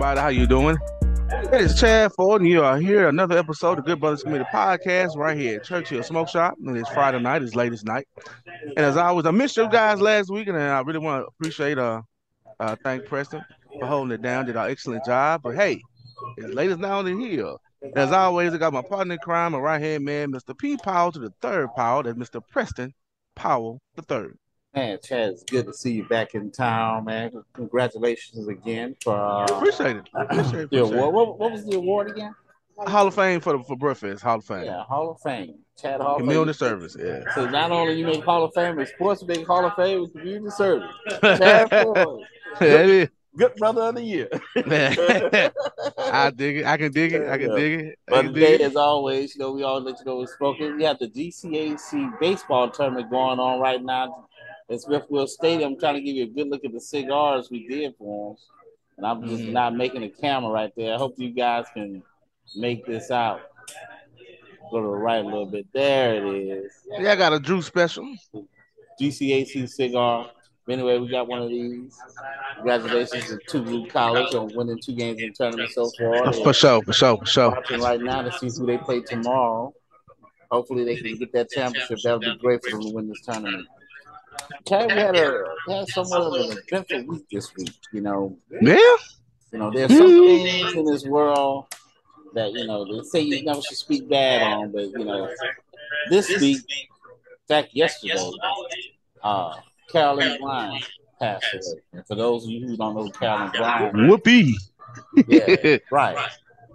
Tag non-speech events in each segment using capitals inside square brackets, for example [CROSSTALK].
everybody. How you doing? It is Chad Ford, and you are here another episode of Good Brothers Committee podcast right here at Churchill Smoke Shop. And it's Friday night, it's latest night. And as always, I missed you guys last week, and I really want to appreciate uh uh thank Preston for holding it down, did an excellent job. But hey, it's latest now than here. As always, I got my partner in crime, my right hand man, Mr. P. Powell to the third Powell, that's Mr. Preston Powell the third. Man, Chad, it's good to see you back in town, man. Congratulations again for uh, Appreciate it. Appreciate appreciate award. What, what was the award again? Hall of Fame for the for breakfast. Hall of Fame. Yeah, Hall of Fame. Chad Hall Community Fame. service. Yeah. So not only you make Hall of Fame in sports, you make Hall of Fame with community service. [LAUGHS] Chad That [LAUGHS] is- good brother of the year. [LAUGHS] I dig it. I can dig it. I can Yeah. dig it. I But today, it. as always, you know, we all let you know we're spoken. We have the GCAC baseball tournament going on right now at Smith-Wills Stadium. trying to give you a good look at the cigars we did for them. And I'm just Mhm. not making a camera right there. I hope you guys can make this out. Go to the right a little bit. There it is. Yeah, I got a Drew special. GCAC cigar. Anyway, we got one of these. Congratulations to Tougaloo college on winning two games in the tournament so far. For sure. For sure. For sure. watching right now to see who they play tomorrow. Hopefully they can get that championship. That would be great for them to win this tournament. Chad, we had a had somewhat of an eventful week this week. You know, Yeah. you know, there's some things in this world that you know they say you never should speak bad on, but you know, this week, in fact, yesterday, uh, Carolyn Bryant passed away. And for those of you who don't know who Carolyn Bryant Whoopee. yeah, [LAUGHS] right.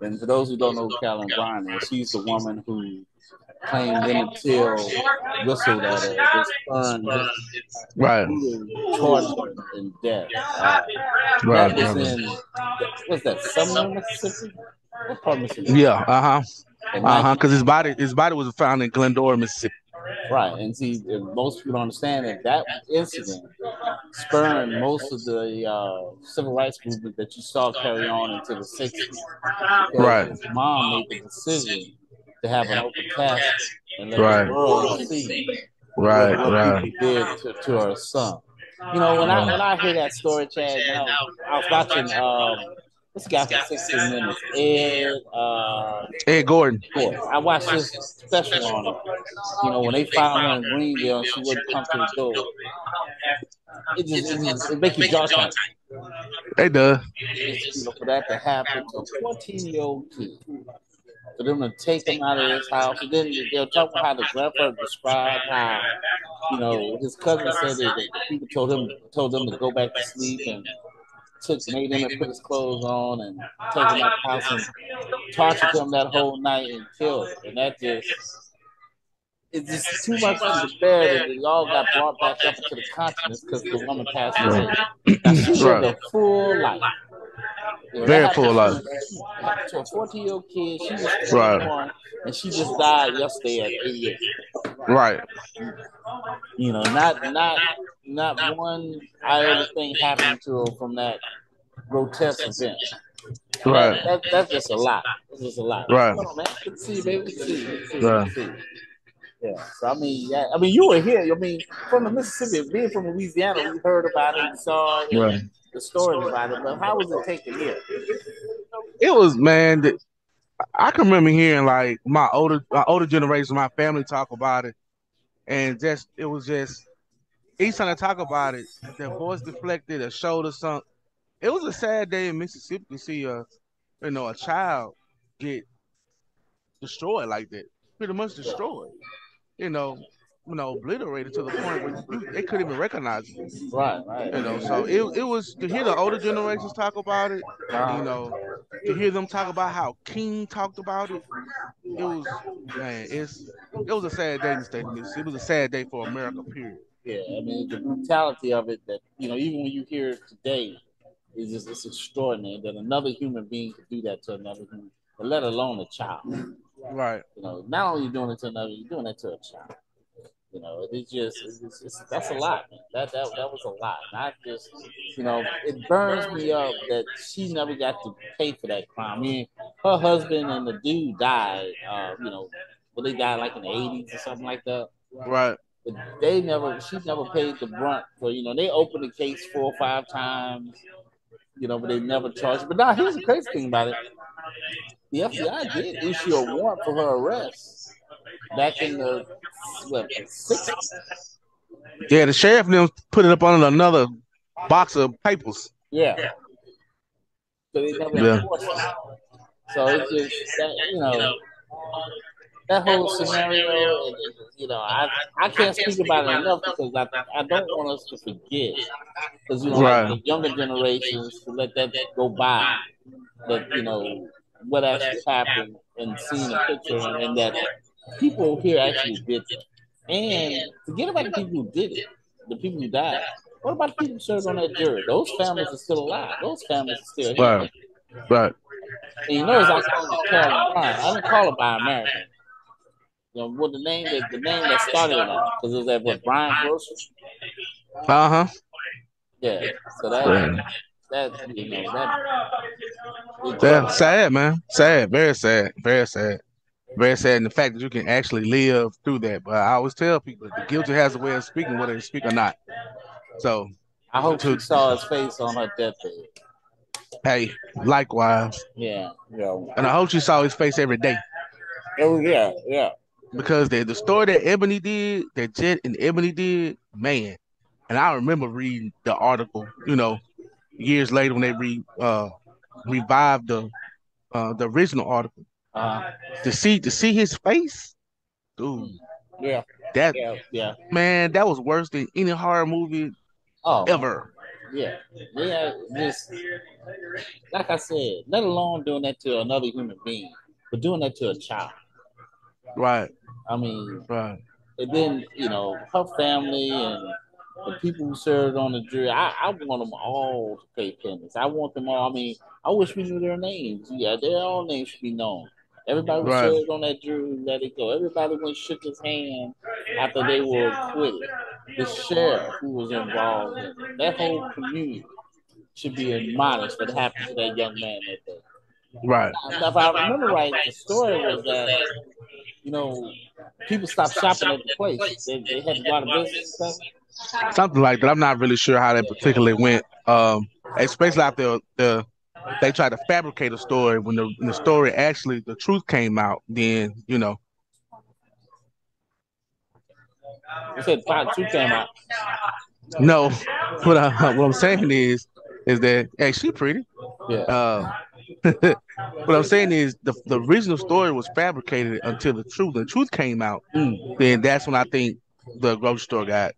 And for those who don't know who Carolyn Bryant she's the woman who claimed Emmett Till whistled at her, was burned, Right. tortured, and death. Uh, Right. that was in, what's that, Sumner, Mississippi? What part of Mississippi? Yeah. Uh huh. Uh huh. Because his body, his body was found in Glendora, Mississippi. Right, and see, and most people don't understand that that incident spurned most of the uh, civil rights movement that you saw carry on into the '60s. Right. His mom made the decision to have an open casket and let Right. the world see Right. what Right. people did to, to her son. You know, when I when I hear that story, Chad, you know, I was watching um, this guy from 60 Minutes, Ed. Uh, Ed Gordon. Ford. I watched this special on it. You know, when they found her in Greenville and she wouldn't come to the door. It just it, just, it make you jaw tight. They does. You know, for that to happen to a 14 year old kid. For them to take him out of his house, and then they'll talk about how the grandfather described how, you know, his cousin said that people told him told them to go back to sleep and took made him and put his clothes on and took him out the house and tortured him that whole night and killed him. And that just it's just too much to bear that they all got brought back up into the consciousness because the woman passed away. She lived a full life. Very that full life. To a 14 year old kid, she was Right. and she just died yesterday at 88. Right. You know, not not not one iota thing happened to her from that grotesque event. Right. That, that's just a lot. That's just a lot. Right. Come on, man. See you, baby. See you. Good to see. Right. Good to see. Yeah. So I mean, yeah, I mean, you were here. I mean, from the Mississippi, being from Louisiana, we heard about it, we saw it, Right. The about it. But how was it taken here? It was man. That, I can remember hearing like my older, my older generation, my family talk about it, and just it was just each time I talk about it, their voice deflected, a shoulder sunk. It was a sad day in Mississippi to see a, you know, a child get destroyed like that, pretty much destroyed. You know, you know, obliterated to the point where you, they couldn't even recognize it. Right, right. You know, so it it was to hear the older generations talk about it. You uh-huh. know, to hear them talk about how King talked about it. It was man, it's it was a sad day in the state of Mississippi. It was a sad day for America. Period. Yeah, I mean the brutality of it that you know, even when you hear it today, is just it's extraordinary that another human being could do that to another human, let alone a child. Right. You know, not only you doing it to another, you're doing it to a child. Know, it's just it's, it's, it's, that's a lot, man. That that that was a lot. Not just you know, it burns me up that she never got to pay for that crime. I mean, her husband and the dude died. Uh, you know, well, they died like in the '80s or something like that. Right. But they never, she never paid the brunt for. You know, they opened the case four or five times. you know, but they never charged. But now here's the crazy thing about it: the FBI did issue a warrant for her arrest back in the what, 60s. Yeah, the sheriff then put it up on another box of papers. Yeah. So they never Yeah. it. So it's just that you know that whole scenario. and, You know, I I can't speak about it enough because I I don't want us to forget because you know like Right. the younger generations to let that go by. That you know what actually happened and seeing a picture and that people here actually did it. And forget about the people who did it, the people who died. What about the people who served on that jury? Those families are still alive. Those families are still here. Right. Right. And you notice I called it. I didn't call it by American. You know, what the name that the name that started it because it was at what Bryant Grocery. Uh huh. Yeah. So that Yeah. that you know that Yeah, sad, man. Sad, very sad, very sad, very sad. And the fact that you can actually live through that. But I always tell people the guilty has a way of speaking, whether they speak or not. So, I hope she saw his face on her deathbed. hey, likewise. Yeah, yeah. And I hope she saw his face every day Oh yeah, yeah. because the, the story that Ebony did, that Jet and Ebony did, man. And I remember reading the article, you know, years later when they re, uh, revived the uh, the original article. Uh, To see to see his face, dude, yeah, that yeah, yeah. man, that was worse than any horror movie Oh, ever. yeah. Yeah, just like I said, let alone doing that to another human being, but doing that to a child. Right, I mean, right. and then you know her family and the people who served on the jury. I, I want them all to pay penance. I want them all. I mean, I wish we knew their names. Yeah, their all names should be known. Everybody who Right. served on that Drew, let it go. Everybody went shook his hand after they were acquitted. The sheriff who was involved in it. That whole community should be admonished what happened to that young man that day. Right. Now, if I remember right, the story was that you know people stopped shopping at the place. They, they had to go out of business stuff. Something like that. I'm not really sure how that particularly went. Um, especially after the they tried to fabricate a story when the when the story actually the truth came out. Then you know, They said part two came out. no. What I, what I'm saying is is that hey, she pretty. Yeah. Uh, [LAUGHS] what I'm saying is the the original story was fabricated until the truth the truth came out. Mm. Then that's when I think the grocery store got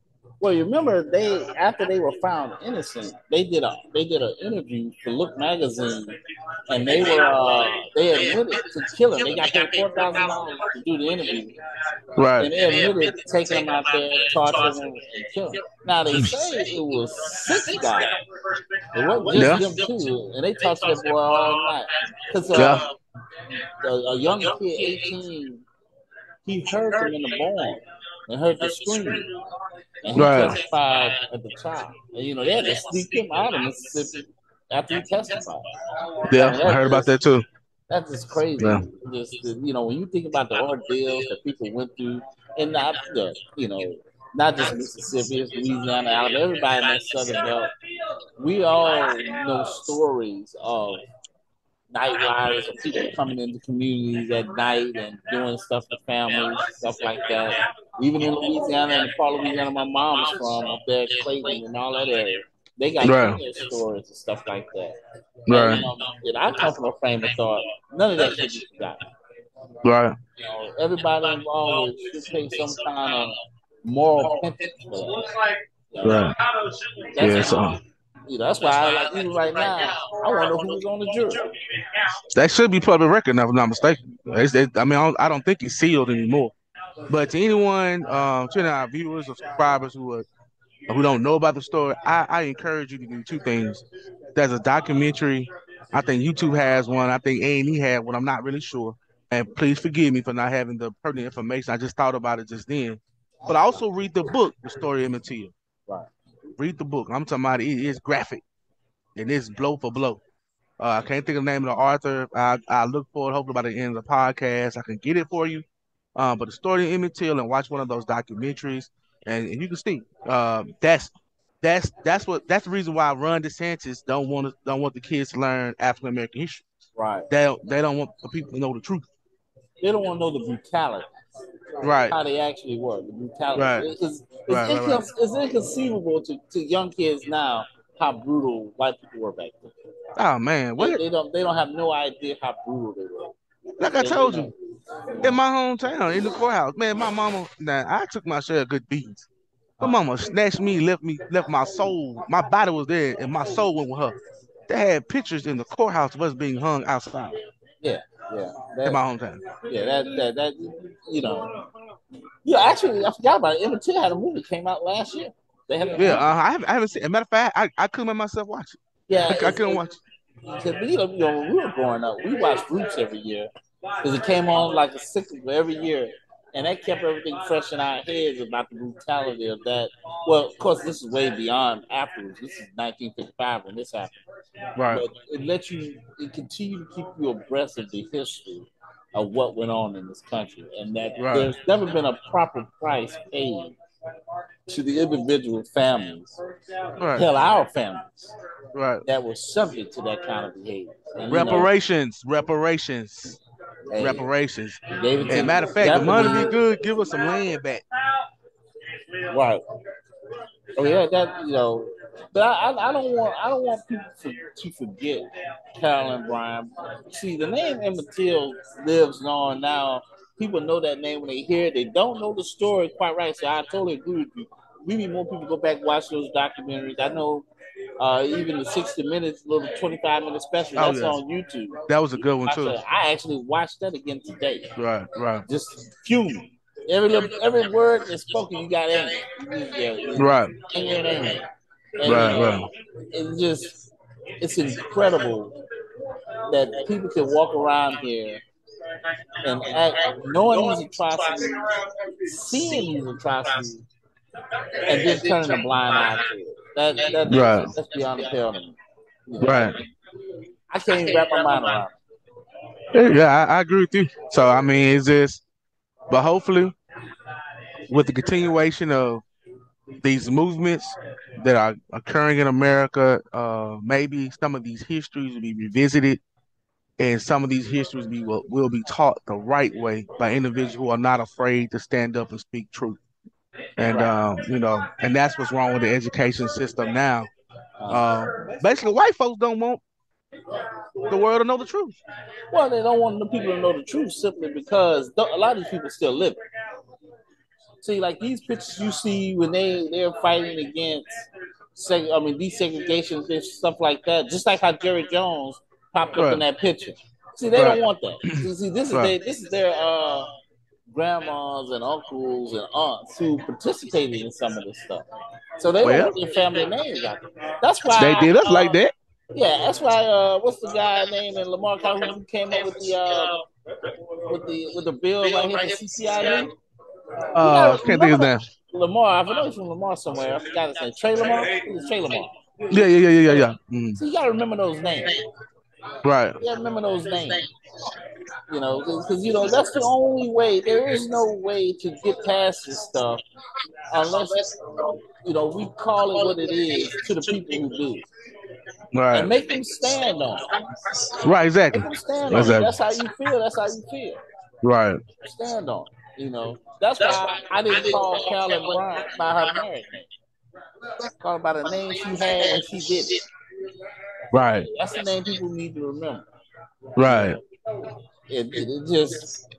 Well, you remember they after they were found innocent, they did a they did an interview for Look magazine, and they were uh, they admitted to killing. They got paid four thousand dollars to do the interview, and right. they admitted taking them out there, torturing them, and killing. them. Now they say it was six guys. It wasn't just Yeah. them two, and they tortured that boy all night. Cause uh, Yeah. a, a young kid, eighteen, he heard them in the barn and heard the screaming. Right. testified at the trial. And you know, they had to sneak him out of Mississippi after he testified. Yeah, I heard about that too. That's just crazy. Yeah. Just you know, when you think about the ordeals that people went through, and not the you know, not just Mississippi, it's Louisiana, Alabama, everybody in that southern belt. We all know stories of night riders of people coming into communities at night and doing stuff to families, stuff like that. Even in Louisiana and part of Louisiana my mom's from, up there, Clayton and all that area. They got Right. stories and stuff like that. Right. And, um, I come from a frame of thought, none of that should be forgotten. Right. You know, everybody involved should take some kind of moral penance for that. You know, Right. that's, Yeah. So you know, that's why I like even right now, I want to know who's on the jury. that should be public record, if I'm not mistaken. It, I mean, I don't, I don't think it's sealed anymore. But to anyone, um, to our viewers or subscribers who are who don't know about the story, I, I encourage you to do two things. There's a documentary. I think YouTube has one. I think A and E had one. I'm not really sure. And please forgive me for not having the pertinent information. I just thought about it just then. But I also read the book, The Story of Till. Right. Read the book. I'm talking about it. it is graphic and it's blow for blow. Uh, I can't think of the name of the author. I I look forward. Hopefully by the end of the podcast, I can get it for you. Um, but the story of Emmett Till and watch one of those documentaries, and, and you can see uh, that's that's that's what that's the reason why Ron DeSantis don't want to don't want the kids to learn African American history. Right. They don't, they don't want the people to know the truth. They don't want to know the brutality. Right. How they actually were, the brutality. Right. It's, it's, Right, right, it's inconceivable to, to young kids now how brutal white people were back then. Oh man, They, what? they don't they don't have no idea how brutal they were. Like I told you, in my hometown, in the courthouse, man, my mama. Now I took my share of good beats. My mama snatched me, left me, left my soul. My body was there, and my soul went with her. They had pictures in the courthouse of us being hung outside Yeah, yeah. in that, my hometown. yeah, that, that, that, you know. Yeah, actually, I forgot about it. Emmett Till had a movie came out last year. They had Yeah, uh, I haven't, I haven't seen. As a matter of fact, I, I couldn't make myself watch it. yeah. I, I couldn't it's- watch it. Because know, you know, when we were growing up, we watched Roots every year because it came on like a cyclical every year, and that kept everything fresh in our heads about the brutality of that. Well, of course, this is way beyond afterwards. This is 1955 when this happened, Right, but it lets you, it continue to keep you abreast of the history of what went on in this country, and that Right. there's never been a proper price paid to the individual families, right, hell, our families right. that were subject to that kind of behavior. And, you know, Reparations, reparations, hey, reparations. gave it to- And matter of fact, the money be good. Give us some land back. Right. Oh yeah, that you know, but I, I, I don't want I don't want people to, to forget Carolyn Bryant. See, the name Emmett Till lives on now. People know that name when they hear it. They don't know the story quite right. So I totally agree with you. We need more people to go back and watch those documentaries. I know uh, even the 60 minutes, little 25 minute special, Oh, that's yes. on YouTube. That was a good one I, too. said- I actually watched that again today. Right, right, Just fuming. Every little, every word is spoken, you got anger. You- yeah, yeah. right, and anger. And, right, right. It's just, it's incredible that people can walk around here and act, knowing these atrocities, seeing these atrocities, and just turning a blind eye to it. That, that, Right. That's beyond the pale to me. You know, Right. I can't even wrap my mind around it. Yeah, I, I agree with you. So I mean, it's just, but hopefully, with the continuation of these movements that are occurring in America, uh, maybe some of these histories will be revisited, and some of these histories be will, will be taught the right way by individuals who are not afraid to stand up and speak truth. And um, you know, and that's what's wrong with the education system now. Uh, basically, white folks don't want the world to know the truth. Well, they don't want the people to know the truth simply because a lot of these people still live. See, like these pictures you see when they they're fighting against, seg- I mean, desegregation and stuff like that. Just like how Jerry Jones popped up in that picture. See, they Right. don't want that. See, see, this is Right. their, this is their uh, grandmas and uncles and aunts who participated in some of this stuff. So they Well, don't want their family names out there. That's why They did us uh, like that. yeah, that's why. Uh, what's the guy name in Lamar County who came up with the uh, with the with the bill right here for CCIU? Uh, can't think of his name. Lamar, I know he's from Lamar somewhere. I forgot his name. Trey Lamar. It Trey Lamar. Yeah, yeah, yeah, yeah, yeah, yeah. Mm, So you gotta remember those names. right, You gotta remember those names. You know, because you know that's the only way. There is no way to get past this stuff unless you know we call it what it is to the people who do, and right, make them stand on it. right. Exactly. Make them stand on Exactly. it. That's how you feel. That's how you feel. Right, stand on. You know, that's why I didn't call Carolyn Bryant by her married name. Call her by the name she had when she did it. right, That's the name people need to remember. right. It, it, it just,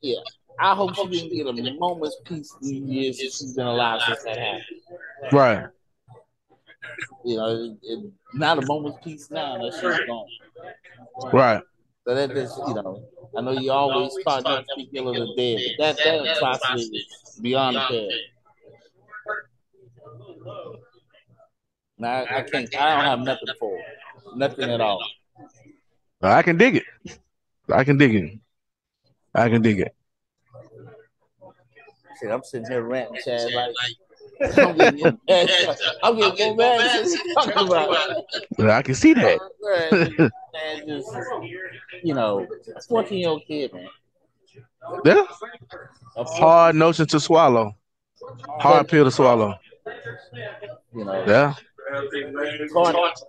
yeah. I hope she didn't get a moment's peace these years since she's been alive since that happened. Right. You know, it, not a moment's peace now that she's gone. Right. So that is, you know, I know you always try not to speak ill of the dead, but that that atrocity is beyond repair. Now I, I can't. I don't have nothing for it. Nothing at all. I can dig it. I can dig it. I can dig it. Shit, I'm sitting here ranting, Chad. Like I'm getting more [LAUGHS] mad. I'm getting more mad. at what talking about? I can see that. Man, man, just you know, a 14 year old kid, man. Yeah. A Hard notion to swallow. Hard pill to swallow. You know. Yeah. Caught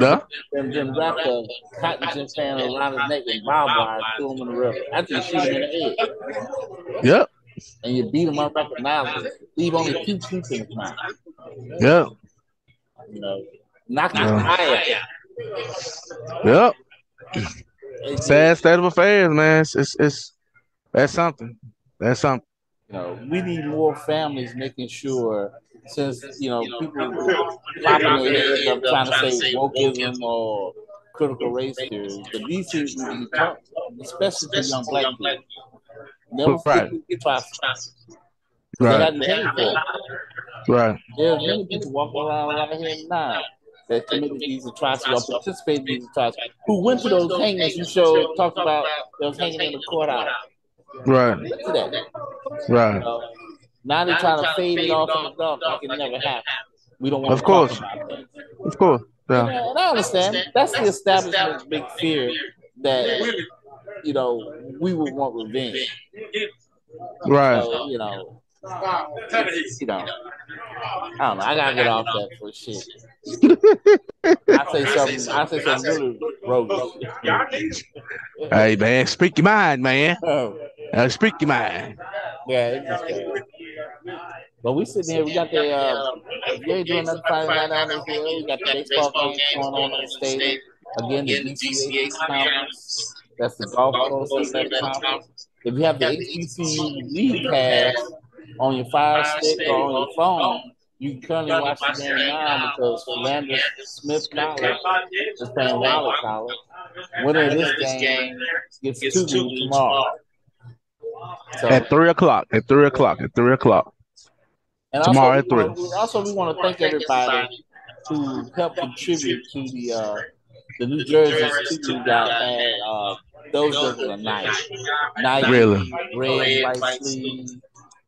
Yeah. them, them wrapped a cotton gin fan around his neck with barbed wire, threw him in the river. After you shoot him in the head, Yep. and you beat him up a novice, leave only two teeth in his mouth. Yep. You know, knock his eye out. Yep. Sad state of affairs, man. It's, it's it's that's something. That's something. you know, we need more families making sure, since you know people popping their heads up trying to say wokeism or critical race theory, but these things need to be taught, especially to young black people. Never Right. forget the process. They Right. got paid for it. Right. There's many people walking around right here now that committed these atrocities or participated in these atrocities, who went to those hangings you showed, talked about those hanging in the courthouse. Right. Look at that. Right. You know, now they're trying to fade it off in the dark like it never happened. We don't want Of to course. talk about that. Of course. Yeah. Yeah, and I understand. That's the establishment's big fear that you know we would want revenge. Right. So, you know, you know, I don't know. I gotta get off that for shit. I say [LAUGHS] something. I say something really roguish. Hey man, speak your mind, man. Oh, Uh, speak your mind. yeah, it's just bad. But we sitting here. We got the uh, Jerry doing another Friday night on the hill. We got the baseball game going on in the stadium. Again, the DCA conference. That's the Gulf Coast at the conference. If you have the HBCU League Pass on your Fire Stick or on your phone, you can currently watch the game now because Philander Smith College is playing Waller College. Winner of this game gets two games tomorrow. So, At three o'clock. At three o'clock. At three o'clock. And tomorrow also, at three. Also, we want to thank everybody who helped contribute to the uh, the New Jersey student that had uh, those were nice, nice, Really. red, white sleeve.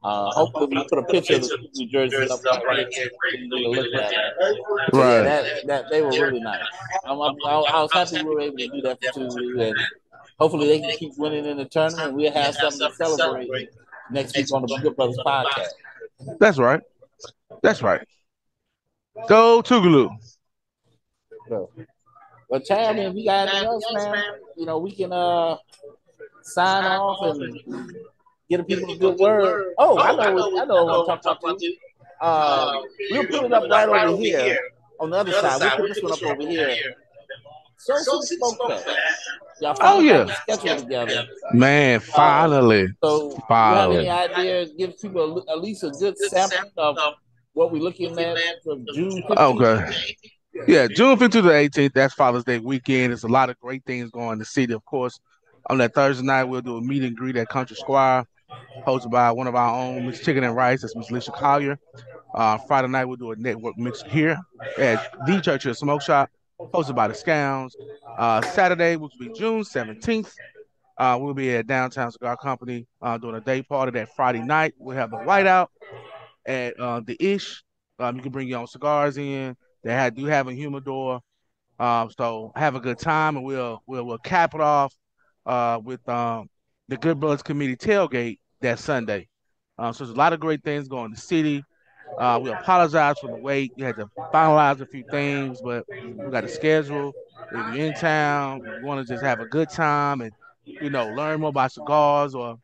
Uh, hopefully, we put a picture of the New Jersey up right here to look at. Yeah, Right. that, that they were really nice. I'm, I'm, I was happy we were able to do that for two weeks, and hopefully they can keep winning in the tournament. We'll have something to celebrate next week on the Good Brothers podcast. That's right. That's right. Go Tougaloo. So, but Chad, if you got anything else, man, you know, we can uh sign off and get the people a good word. Oh, I know, I know what I'm talking about. Uh, we'll put it up right over here on the other side. We'll put this one up over here. So, so Smoke Fest. Y'all Oh, finally yeah. got the schedule together. Man, finally. So, you have Finally. any idea? Give people a- at least a good sample of what we're looking at from June 15th. Okay. Yeah, June 15th to the 18th, that's Father's Day weekend. There's a lot of great things going in the city, of course. On that Thursday night, we'll do a meet and greet at Country Squire, hosted by one of our own, Miss Chicken and Rice. That's Miss Alicia Collier. Uh, Friday night, we'll do a network mix here at The Churchill Smoke Shop, hosted by the Scowns. Uh, Saturday, which will be June 17th, uh, we'll be at Downtown Cigar Company uh, doing a day party that Friday night. We'll have the whiteout at uh, the Ish. Um, you can bring your own cigars in. They have, do have a humidor. Um, so have a good time, and we'll we'll we'll cap it off uh, with um, the Good Brothers Committee tailgate that Sunday. Uh, so there's a lot of great things going in the city. Uh, we apologize for the wait. We had to finalize a few things, but we got a schedule. If you're in town, you want to just have a good time and you know learn more about cigars or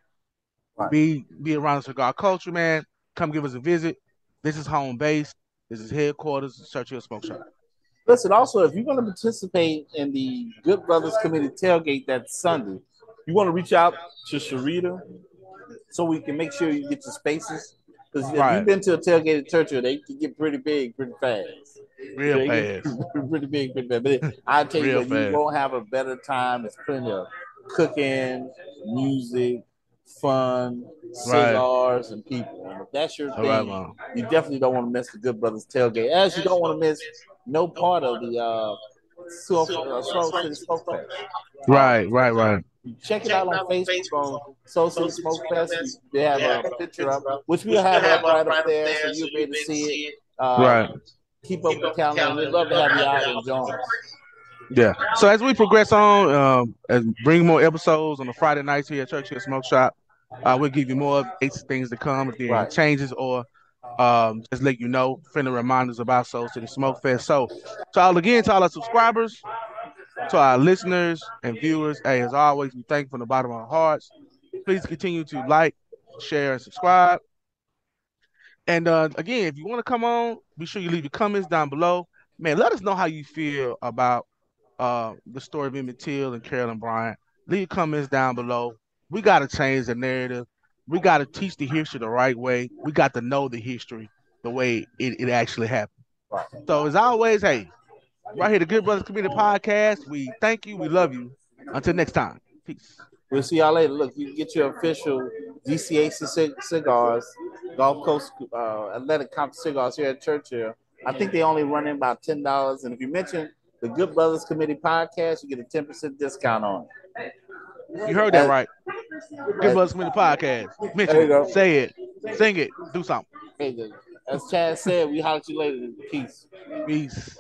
be be around the cigar culture, man. Come give us a visit. This is home base. This is headquarters Churchill Smoke Shop. Listen, also, if you're going to participate in the Good Brothers Committee tailgate that Sunday, you want to reach out to Sharita so we can make sure you get your spaces. Because if you've been to a tailgate at Churchill, they can get pretty big pretty fast. Real They fast. [LAUGHS] pretty big pretty fast. But I tell you, Real you fast. won't have a better time. There's plenty of cooking, music, fun, cigars, and people. And if that's your All right, thing, man. you definitely don't want to miss the Good Brothers tailgate. As you don't want to miss no part of the uh, Soul, uh, Soul City Smoke Fest. Right, right, right. Check it out on Facebook on Soul City Smoke Fest. They have a picture up, which we'll have up right up there, so you'll be able to see it. Uh, Right. Keep up with the calendar. and We'd love to have you out and join us. Yeah. So as we progress on, um, and bring more episodes on the Friday nights here at Churchill Smoke Shop, uh, we'll give you more updates, things to come, if there are Right. changes or Um, just let you know, friendly reminders about Soul City Smoke Fest. So, to all again, to all our subscribers, to our listeners and viewers, hey, as always, we thank from the bottom of our hearts. Please continue to like, share, and subscribe. And uh, again, if you want to come on, be sure you leave your comments down below. Man, let us know how you feel about uh, the story of Emmett Till and Carolyn Bryant. Leave your comments down below. We got to change the narrative. We got to teach the history the right way. We got to know the history the way it, it actually happened. So, as always, hey, right here, the Good Brothers Community Podcast, we thank you. We love you. Until next time. Peace. We'll see y'all later. Look, you can get your official GCAC cigars, Gulf Coast uh, Athletic Conference cigars here at Churchill. I think they only run in about ten dollars, and if you mention the Good Brothers Committee podcast, you get a ten percent discount on it. You heard that right. Good Brothers Committee podcast. Mention it, say it, sing it, do something. As Chad said, we holler at you later. Peace. Peace.